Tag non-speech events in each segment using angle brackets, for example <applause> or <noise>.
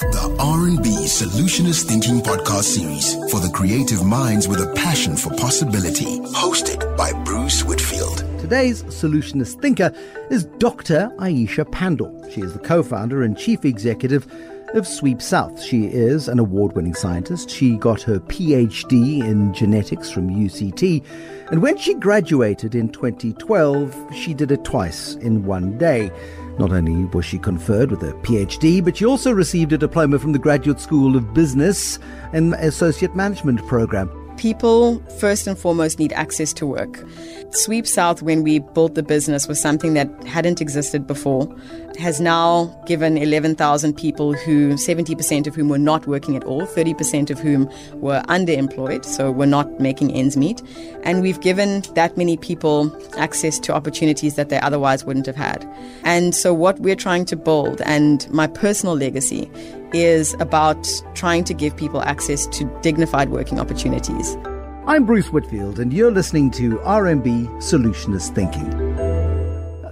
The RMB Solutionist Thinking Podcast Series for the creative minds with a passion for possibility. Hosted by Bruce Whitfield. Today's solutionist thinker is Dr. Aisha Pandor. She is the co-founder and chief executive of Sweep South. She is an award-winning scientist. She got her PhD in genetics from UCT, and when she graduated in 2012, she did it twice in one day. Not only was she conferred with a PhD, but she also received a diploma from the Graduate School of Business and Associate Management program. People, first and foremost, need access to work. Sweep South, when we built the business, was something that hadn't existed before. has now given 11,000 people who, 70% of whom were not working at all, 30% of whom were underemployed, so were not making ends meet. And we've given that many people access to opportunities that they otherwise wouldn't have had. And so, what we're trying to build, and my personal legacy, is about trying to give people access to dignified working opportunities. I'm Bruce Whitfield, and you're listening to RMB Solutionist Thinking.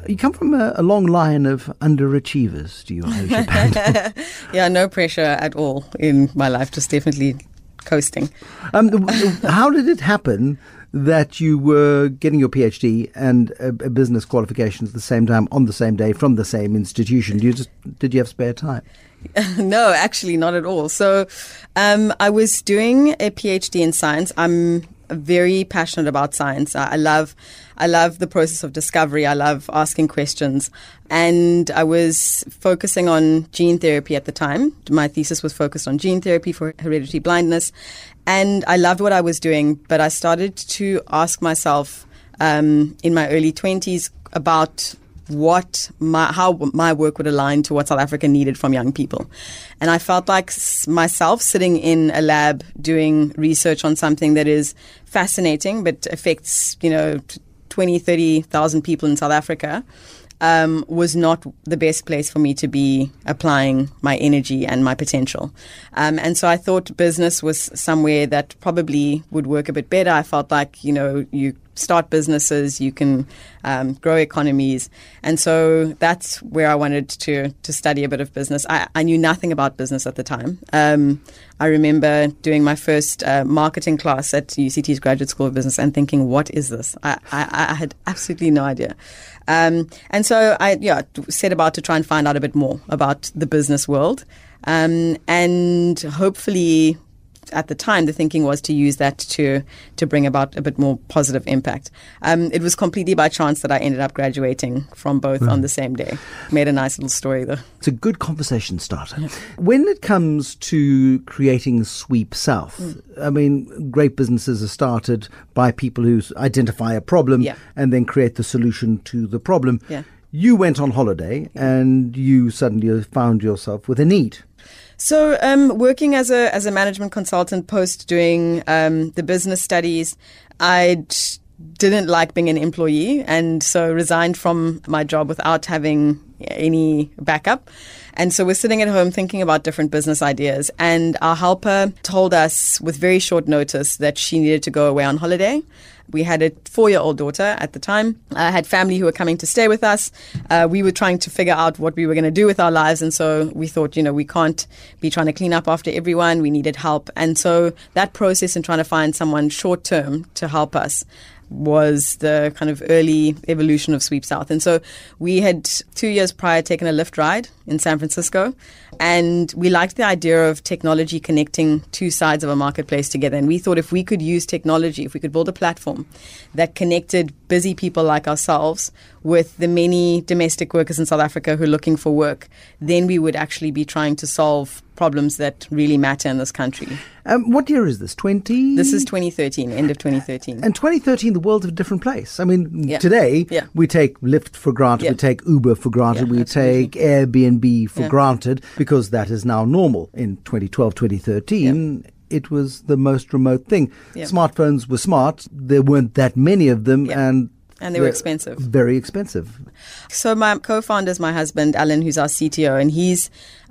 You come from a, a long line of underachievers, do you, <laughs> yeah, no pressure at all in my life, just definitely coasting. Um, how did it happen that you were getting your PhD and a, a business qualifications at the same time on the same day from the same institution? Did you just did you have spare time? <laughs> no, actually, not at all. So, um, I was doing a PhD in science. I'm very passionate about science. I, love, I love the process of discovery. I love asking questions, and I was focusing on gene therapy at the time. My thesis was focused on gene therapy for hereditary blindness, and I loved what I was doing. But I started to ask myself um, in my early twenties about what my how my work would align to what South Africa needed from young people. And I felt like myself sitting in a lab doing research on something that is fascinating but affects, you know, 20, 30,000 people in South Africa. Um, was not the best place for me to be applying my energy and my potential. Um, and so I thought business was somewhere that probably would work a bit better. I felt like, you know, you start businesses, you can um, grow economies. And so that's where I wanted to, to study a bit of business. I, I knew nothing about business at the time. Um, I remember doing my first uh, marketing class at UCT's Graduate School of Business and thinking, what is this? I, I, I had absolutely no idea. Um, and so I yeah, set about to try and find out a bit more about the business world. Um, and hopefully at the time, the thinking was to use that to to bring about a bit more positive impact. Um, it was completely by chance that I ended up graduating from both on the same day. Made a nice little story though. It's a good conversation starter. Yeah. When it comes to creating Sweep South, mm. I mean, great businesses are started by people who identify a problem yeah. and then create the solution to the problem. Yeah. You went on holiday and you suddenly found yourself with a need. So, um, working as a as a management consultant post doing um, the business studies, I didn't like being an employee, and so resigned from my job without having any backup. And so we're sitting at home thinking about different business ideas. And our helper told us with very short notice that she needed to go away on holiday. We had a four year old daughter at the time. I had family who were coming to stay with us. Uh, we were trying to figure out what we were going to do with our lives. And so we thought, you know, we can't be trying to clean up after everyone. We needed help. And so that process and trying to find someone short term to help us was the kind of early evolution of Sweep South. And so we had two years prior taken a Lyft ride in San Francisco, and we liked the idea of technology connecting two sides of a marketplace together. And we thought if we could use technology, if we could build a platform that connected busy people like ourselves with the many domestic workers in South Africa who are looking for work, then we would actually be trying to solve problems that really matter in this country. Um, what year is this? 20? This is 2013, end of 2013. And 2013, the world's a different place. I mean, yeah. today yeah. we take Lyft for granted, Yeah. we take Uber for granted, we absolutely. take Airbnb for granted because that is now normal. In 2012, 2013, it was the most remote thing. Yeah. Smartphones were smart, there weren't that many of them, Yeah. and And they were expensive. Very expensive. So my co-founder is my husband, Alan, who's our CTO, and he's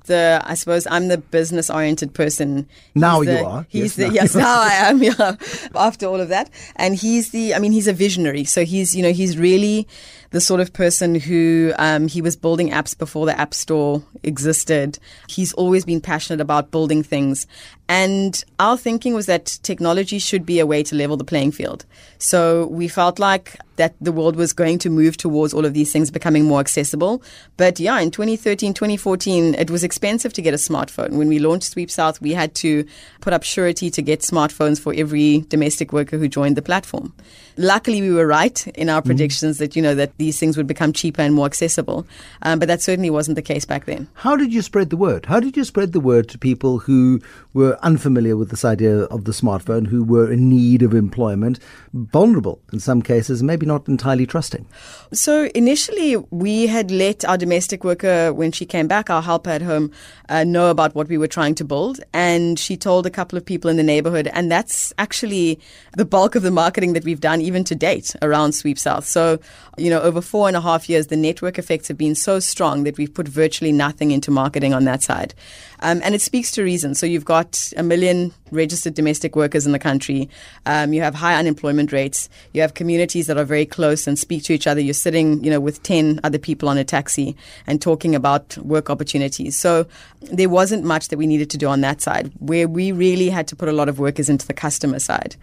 the I suppose I'm the business oriented person. Now He's you the- are. He's Yes, the now yes, now I <laughs> am. Yeah, after all of that, and he's the I mean he's a visionary. So he's you know he's really the sort of person who um, he was building apps before the App Store existed. He's always been passionate about building things. And our thinking was that technology should be a way to level the playing field. So we felt like that the world was going to move towards all of these things becoming more accessible. But yeah, in 2013, 2014, it was expensive to get a smartphone. When we launched Sweep South, we had to put up surety to get smartphones for every domestic worker who joined the platform. Luckily, we were right in our mm-hmm. predictions that, you know, that these things would become cheaper and more accessible. Um, but that certainly wasn't the case back then. How did you spread the word? How did you spread the word to people who were unfamiliar with this idea of the smartphone, who were in need of employment, vulnerable in some cases, maybe not entirely trusting? So initially, we had let our domestic worker, when she came back, our helper at home, uh, know about what we were trying to build. And she told a couple of people in the neighborhood. And that's actually the bulk of the marketing that we've done, even to date, around Sweep South. So, you know, over four and a half years, the network effects have been so strong that we've put virtually nothing into marketing on that side. Um, and it speaks to reason. So you've got a million registered domestic workers in the country. Um, you have high unemployment rates. You have communities that are very close and speak to each other. You're sitting, you know, with 10 other people on a taxi and talking about work opportunities. So there wasn't much that we needed to do on that side. Where we really had to put a lot of work is into the customer side.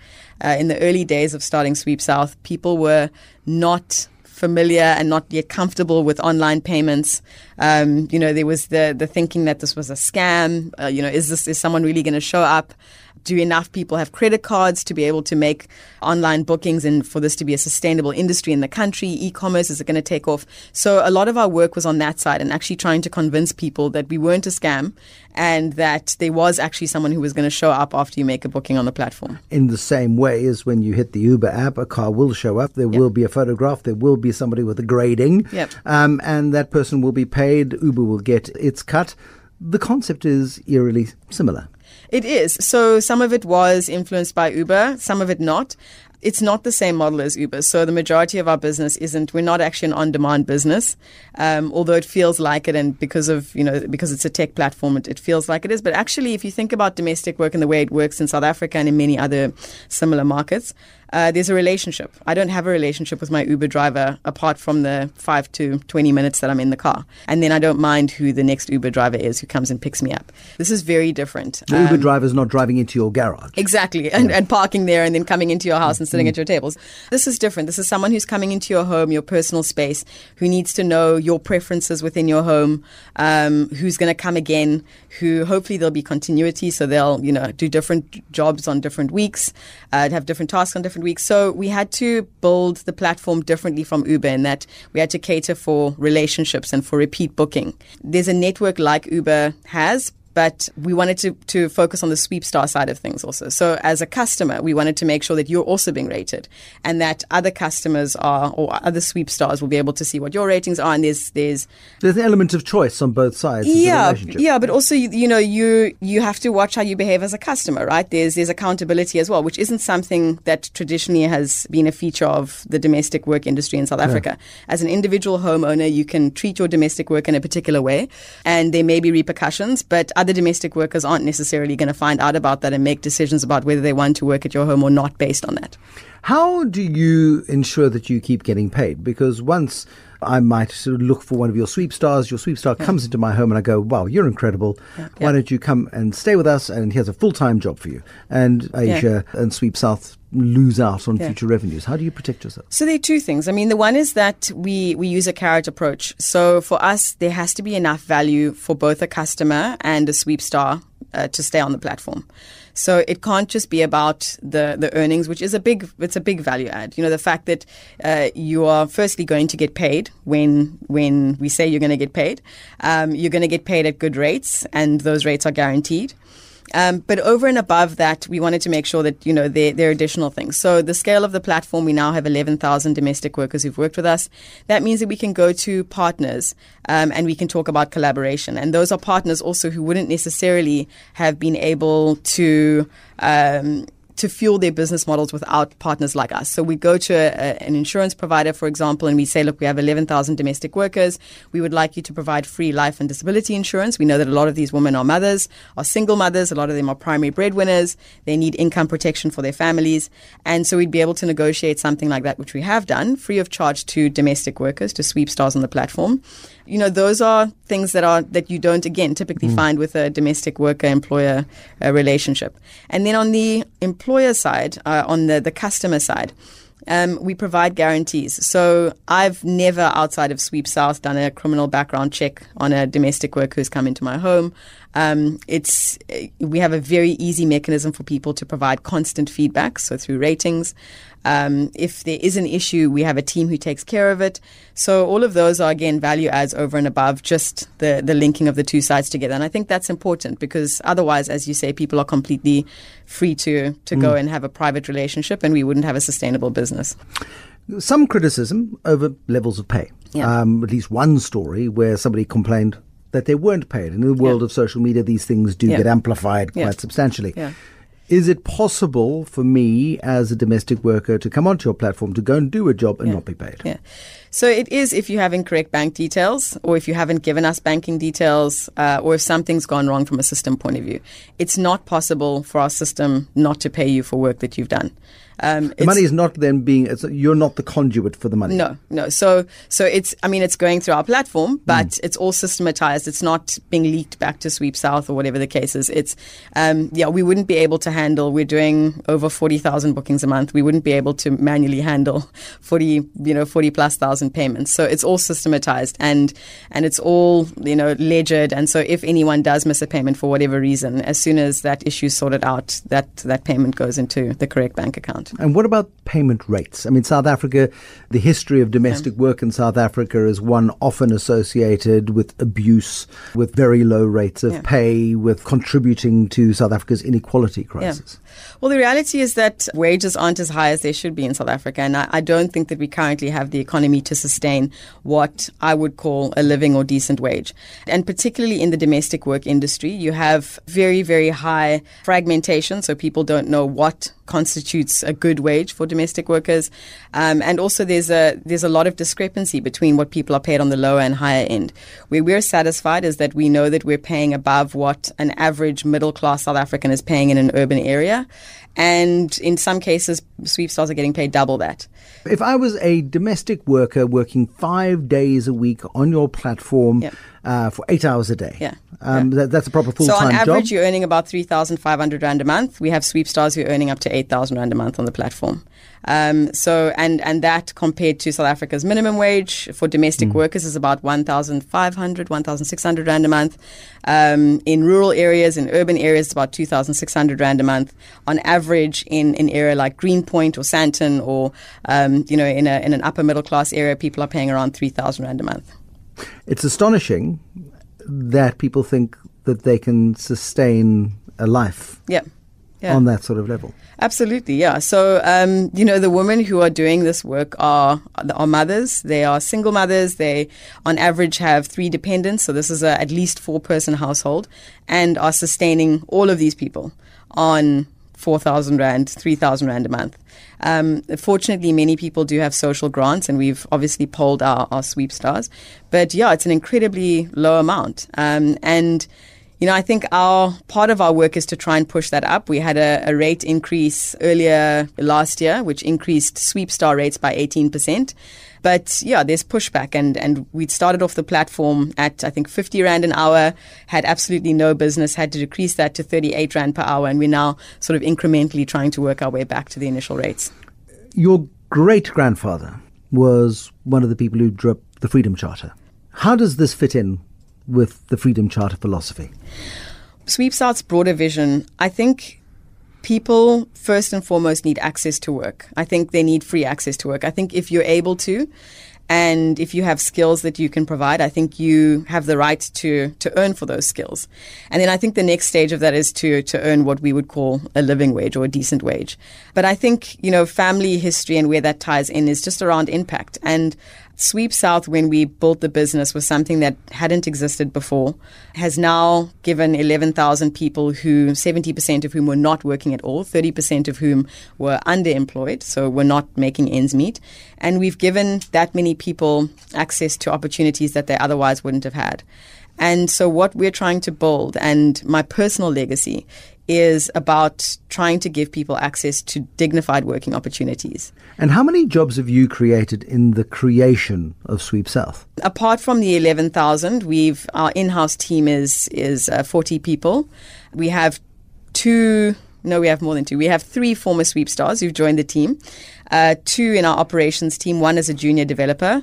Uh, in the early days of starting Sweep South, people were not familiar and not yet comfortable with online payments. Um, you know, there was the the thinking that this was a scam. Uh, you know, is this is someone really going to show up? Do enough people have credit cards to be able to make online bookings and for this to be a sustainable industry in the country? E-commerce, is it going to take off? So a lot of our work was on that side and actually trying to convince people that we weren't a scam and that there was actually someone who was going to show up after you make a booking on the platform. In the same way as when you hit the Uber app, a car will show up. There yep. will be a photograph. There will be somebody with a grading. Yep. Um, and that person will be paid. Uber will get its cut. The concept is eerily similar. It is. So some of it was influenced by Uber, some of it not it's not the same model as Uber. So the majority of our business isn't. We're not actually an on-demand business, um, although it feels like it, and because of you know because it's a tech platform, it, it, feels like it is. But actually, if you think about domestic work and the way it works in South Africa and in many other similar markets, uh, there's a relationship. I don't have a relationship with my Uber driver apart from the five to 20 minutes that I'm in the car. And then I don't mind who the next Uber driver is who comes and picks me up. This is very different. The um, Uber driver is not driving into your garage. Exactly. And, yeah. and parking there and then coming into your house and sitting mm. at your tables. This is different. This is someone who's coming into your home, your personal space, who needs to know your preferences within your home, um, who's going to come again, who hopefully there'll be continuity. So they'll, you know, do different jobs on different weeks, uh, have different tasks on different different weeks. So we had to build the platform differently from Uber in that we had to cater for relationships and for repeat booking. There's a network like Uber has, but we wanted to, to focus on the sweep star side of things also. So as a customer, we wanted to make sure that you're also being rated and that other customers are or other sweep stars will be able to see what your ratings are and there's there's there's an element of choice on both sides. Yeah, yeah, but also you, you know you you have to watch how you behave as a customer, right? There's there's accountability as well, which isn't something that traditionally has been a feature of the domestic work industry in South Africa. Yeah. As an individual homeowner, you can treat your domestic work in a particular way and there may be repercussions, but other domestic workers aren't necessarily going to find out about that and make decisions about whether they want to work at your home or not based on that. How do you ensure that you keep getting paid? Because once I might sort of look for one of your sweep stars. Your sweep star yeah. comes into my home, and I go, "Wow, you're incredible! Yeah. Why don't you come and stay with us? And here's a full time job for you." And Aisha and Sweep South lose out on future revenues. How do you protect yourself? So there are two things. I mean, the one is that we we use a carrot approach. So for us, there has to be enough value for both a customer and a sweep star uh, to stay on the platform. So it can't just be about the, the earnings, which is a big it's a big value add. You know, the fact that uh, you are firstly going to get paid when when we say you're going to get paid, um, you're going to get paid at good rates, and those rates are guaranteed. Um, but over and above that, we wanted to make sure that you know there, there are additional things. So the scale of the platform, we now have 11,000 domestic workers who've worked with us. That means that we can go to partners um, and we can talk about collaboration. And those are partners also who wouldn't necessarily have been able to. Um, to fuel their business models without partners like us. So we go to a, a, an insurance provider, for example, and we say, look, we have 11,000 domestic workers. We would like you to provide free life and disability insurance. We know that a lot of these women are mothers, are single mothers. A lot of them are primary breadwinners. They need income protection for their families. And so we'd be able to negotiate something like that, which we have done, free of charge to domestic workers, to sweep stars on the platform. You know, those are things that are that you don't again typically mm. find with a domestic worker employer uh, relationship. And then on the employer side, uh, on the the customer side. Um, we provide guarantees. So I've never, outside of Sweep South, done a criminal background check on a domestic worker who's come into my home. Um, it's we have a very easy mechanism for people to provide constant feedback. So through ratings, um, if there is an issue, we have a team who takes care of it. So all of those are again value adds over and above just the the linking of the two sides together. And I think that's important because otherwise, as you say, people are completely free to to mm. go and have a private relationship, and we wouldn't have a sustainable business. Some criticism over levels of pay. Yeah. Um, at least one story where somebody complained that they weren't paid. And in the world yeah. of social media, these things do yeah. get amplified quite yeah. substantially. Is it possible for me as a domestic worker to come onto your platform to go and do a job and not be paid? Yeah. So it is if you have incorrect bank details, or if you haven't given us banking details, uh, or if something's gone wrong from a system point of view. It's not possible for our system not to pay you for work that you've done. Um, the money is not then being you're not the conduit for the money. No, no. So so it's I mean it's going through our platform, but mm. it's all systematized. It's not being leaked back to Sweep South or whatever the case is. It's um, yeah, we wouldn't be able to handle. We're doing over forty thousand bookings a month. We wouldn't be able to manually handle <laughs> forty you know forty plus thousand payments. So it's all systematized and and it's all you know ledgered. And so if anyone does miss a payment for whatever reason, as soon as that issue sorted out, that that payment goes into the correct bank account. And what about payment rates? I mean, South Africa, the history of domestic work in South Africa is one often associated with abuse, with very low rates of yeah. pay, with contributing to South Africa's inequality crisis. Yeah. Well, the reality is that wages aren't as high as they should be in South Africa. And I, I don't think that we currently have the economy to sustain what I would call a living or decent wage. And particularly in the domestic work industry, you have very, very high fragmentation. So people don't know what constitutes a good wage for domestic workers, um, and also there's a there's a lot of discrepancy between what people are paid on the lower and higher end. Where we're satisfied is that we know that we're paying above what an average middle class South African is paying in an urban area, and in some cases, sweep stars are getting paid double that. If I was a domestic worker working five days a week on your platform yep. Uh, for eight hours a day, yeah. Um, yeah. That, that's a proper full time job. So on average, job. you're earning about three thousand five hundred rand a month. We have sweep stars who are earning up to eight thousand rand a month on the platform. Um, so and and that compared to South Africa's minimum wage for domestic mm. workers is about 1,500, 1,600 rand a month. Um, in rural areas, in urban areas, it's about 2,600 rand a month. On average, in an area like Greenpoint or Sandton, or um, you know, in a in an upper middle class area, people are paying around 3,000 rand a month. It's astonishing that people think that they can sustain a life. Yeah yeah. on that sort of level. Absolutely, yeah. So, um, you know, the women who are doing this work are are mothers. They are single mothers. They, on average, have three dependents. So this is a at least four person household, and are sustaining all of these people on. 4,000 Rand, 3,000 Rand a month. Um, fortunately, many people do have social grants, and we've obviously polled our, our sweep stars. But yeah, it's an incredibly low amount. Um, and you know, I think our part of our work is to try and push that up. We had a, a rate increase earlier last year, which increased sweep star rates by 18%. But yeah, there's pushback, and and we'd started off the platform at I think 50 rand an hour, had absolutely no business, had to decrease that to 38 rand per hour, and we're now sort of incrementally trying to work our way back to the initial rates. Your great grandfather was one of the people who drew up the Freedom Charter. How does this fit in with the Freedom Charter philosophy? Sweep South's broader vision, I think people first and foremost need access to work. I think they need free access to work. I think if you're able to, and if you have skills that you can provide, I think you have the right to to earn for those skills. And then I think the next stage of that is to to earn what we would call a living wage or a decent wage. But I think, you know, family history and where that ties in is just around impact. And Sweep South, when we built the business, was something that hadn't existed before, has now given 11,000 people who, 70% of whom were not working at all, 30% of whom were underemployed, so were not making ends meet. And we've given that many people access to opportunities that they otherwise wouldn't have had. And so, what we're trying to build, and my personal legacy, is about trying to give people access to dignified working opportunities. And how many jobs have you created in the creation of Sweep South? Apart from the 11,000, we've our in-house team is is uh, 40 people. We have two no, we have more than two. We have three former sweep stars who've joined the team. Uh, two in our operations team. One is a junior developer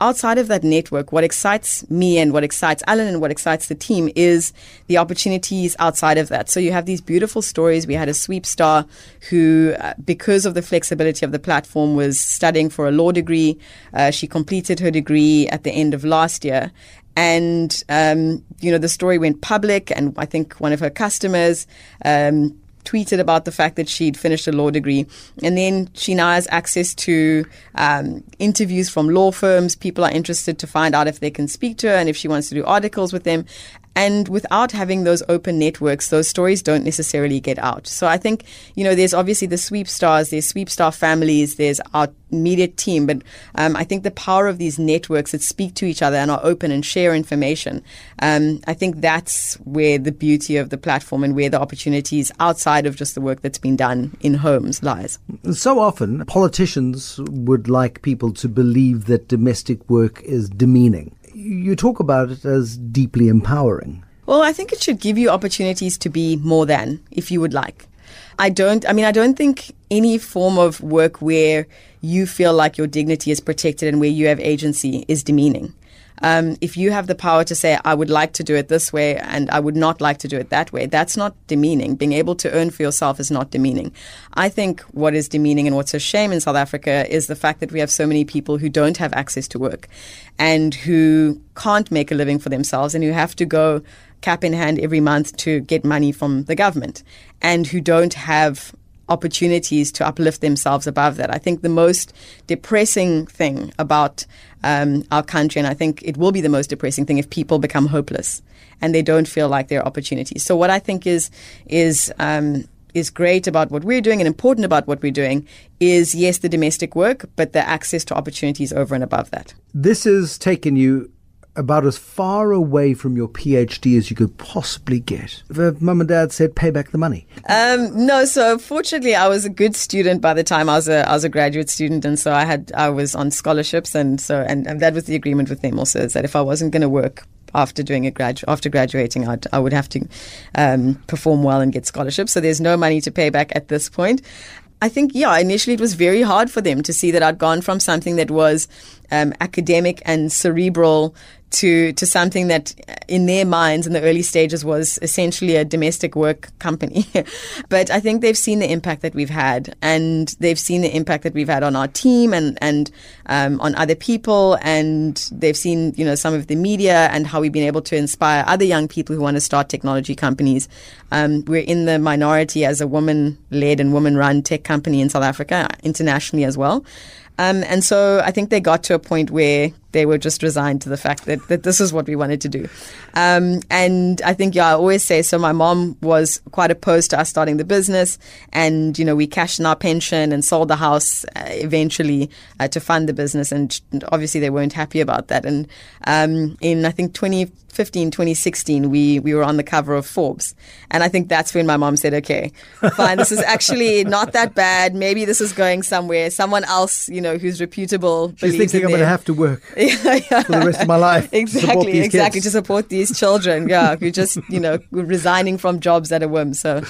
outside of that network, what excites me and what excites Alan and what excites the team is the opportunities outside of that. So you have these beautiful stories. We had a sweep star who, uh, because of the flexibility of the platform, was studying for a law degree. Uh, she completed her degree at the end of last year. And, um, you know, the story went public, and I think one of her customers um, tweeted about the fact that she'd finished a law degree. And then she now has access to um, interviews from law firms. People are interested to find out if they can speak to her and if she wants to do articles with them. And without having those open networks, those stories don't necessarily get out. So I think, you know, there's obviously the sweep stars, there's sweep star families, there's our media team. But um, I think the power of these networks that speak to each other and are open and share information, um, I think that's where the beauty of the platform and where the opportunities outside of just the work that's been done in homes lies. So often, politicians would like people to believe that domestic work is demeaning you talk about it as deeply empowering. Well, I think it should give you opportunities to be more than, if you would like. I don't, I mean, I don't think any form of work where you feel like your dignity is protected and where you have agency is demeaning. Um, if you have the power to say, I would like to do it this way and I would not like to do it that way, that's not demeaning. Being able to earn for yourself is not demeaning. I think what is demeaning and what's a shame in South Africa is the fact that we have so many people who don't have access to work and who can't make a living for themselves and who have to go cap in hand every month to get money from the government and who don't have opportunities to uplift themselves above that. I think the most depressing thing about um, our country, and I think it will be the most depressing thing if people become hopeless and they don't feel like there are opportunities. So what I think is is um, is great about what we're doing and important about what we're doing is yes the domestic work, but the access to opportunities over and above that. This has taken you about as far away from your PhD as you could possibly get. Mum and dad said, pay back the money? Um, no, so fortunately, I was a good student by the time I was a, I was a graduate student. And so I had, I was on scholarships. And so, and, and that was the agreement with them also is that if I wasn't going to work after doing a gradu- after graduating, I'd, I would have to um, perform well and get scholarships. So there's no money to pay back at this point. I think, yeah, initially it was very hard for them to see that I'd gone from something that was um, academic and cerebral to to something that in their minds in the early stages was essentially a domestic work company. <laughs> But i think they've seen the impact that we've had and they've seen the impact that we've had on our team and and um, on other people and they've seen you know some of the media and how we've been able to inspire other young people who want to start technology companies. Um, we're in the minority as a woman led and woman run tech company in south africa internationally as well. Um, and so I think they got to a point where they were just resigned to the fact that, that this is what we wanted to do. Um, and I think, yeah, I always say, so my mom was quite opposed to us starting the business. And, you know, we cashed in our pension and sold the house uh, eventually uh, to fund the business. And obviously they weren't happy about that. And um, in, I think, 2015, 2016, we, we were on the cover of Forbes. And I think that's when my mom said, okay, fine, this is <laughs> actually not that bad. Maybe this is going somewhere. Someone else, you know, who's reputable. She's thinking I'm going to have to work. <laughs> <laughs> yeah, yeah. for the rest of my life. exactly, exactly kids. to support these children. Yeah, who just you know resigning from jobs at a whim. So.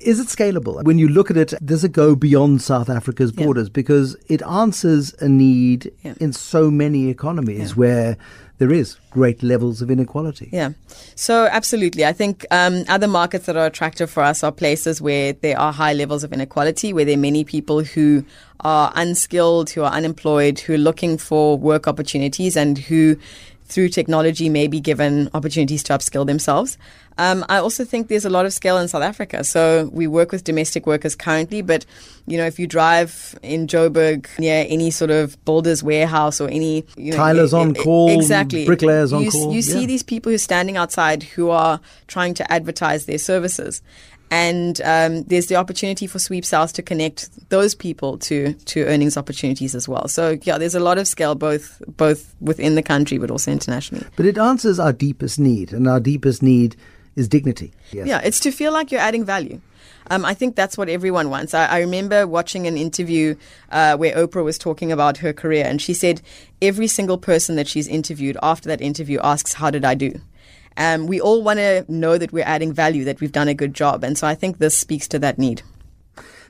Is it scalable? When you look at it, does it go beyond South Africa's borders? Yeah. Because it answers a need yeah. in so many economies yeah. where there is great levels of inequality. Yeah. So, absolutely. I think um, other markets that are attractive for us are places where there are high levels of inequality, where there are many people who are unskilled, who are unemployed, who are looking for work opportunities, and who through technology may be given opportunities to upskill themselves. Um, I also think there's a lot of scale in South Africa. So we work with domestic workers currently, but you know, if you drive in Joburg near any sort of builder's warehouse or any you know, tilers e- on e- call, exactly bricklayers on you, call, You see these people who are standing outside who are trying to advertise their services. And um, there's the opportunity for Sweep South to connect those people to to earnings opportunities as well. So yeah, there's a lot of scale both both within the country but also internationally. But it answers our deepest need, and our deepest need is dignity. Yes. Yeah, it's to feel like you're adding value. Um, I think that's what everyone wants. I, I remember watching an interview uh, where Oprah was talking about her career, and she said every single person that she's interviewed after that interview asks, How did I do? Um, we all want to know that we're adding value, that we've done a good job. And so I think this speaks to that need.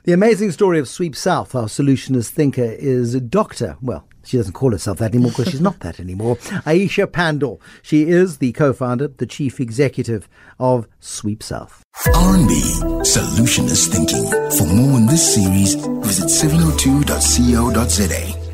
The amazing story of Sweep South, our solutionist thinker, is Dr. Well, she doesn't call herself that anymore because she's not that anymore. <laughs> Aisha Pandor. She is the co-founder, the chief executive of Sweep South. RMB, solutionist thinking. For more on this series, visit 702.co.za.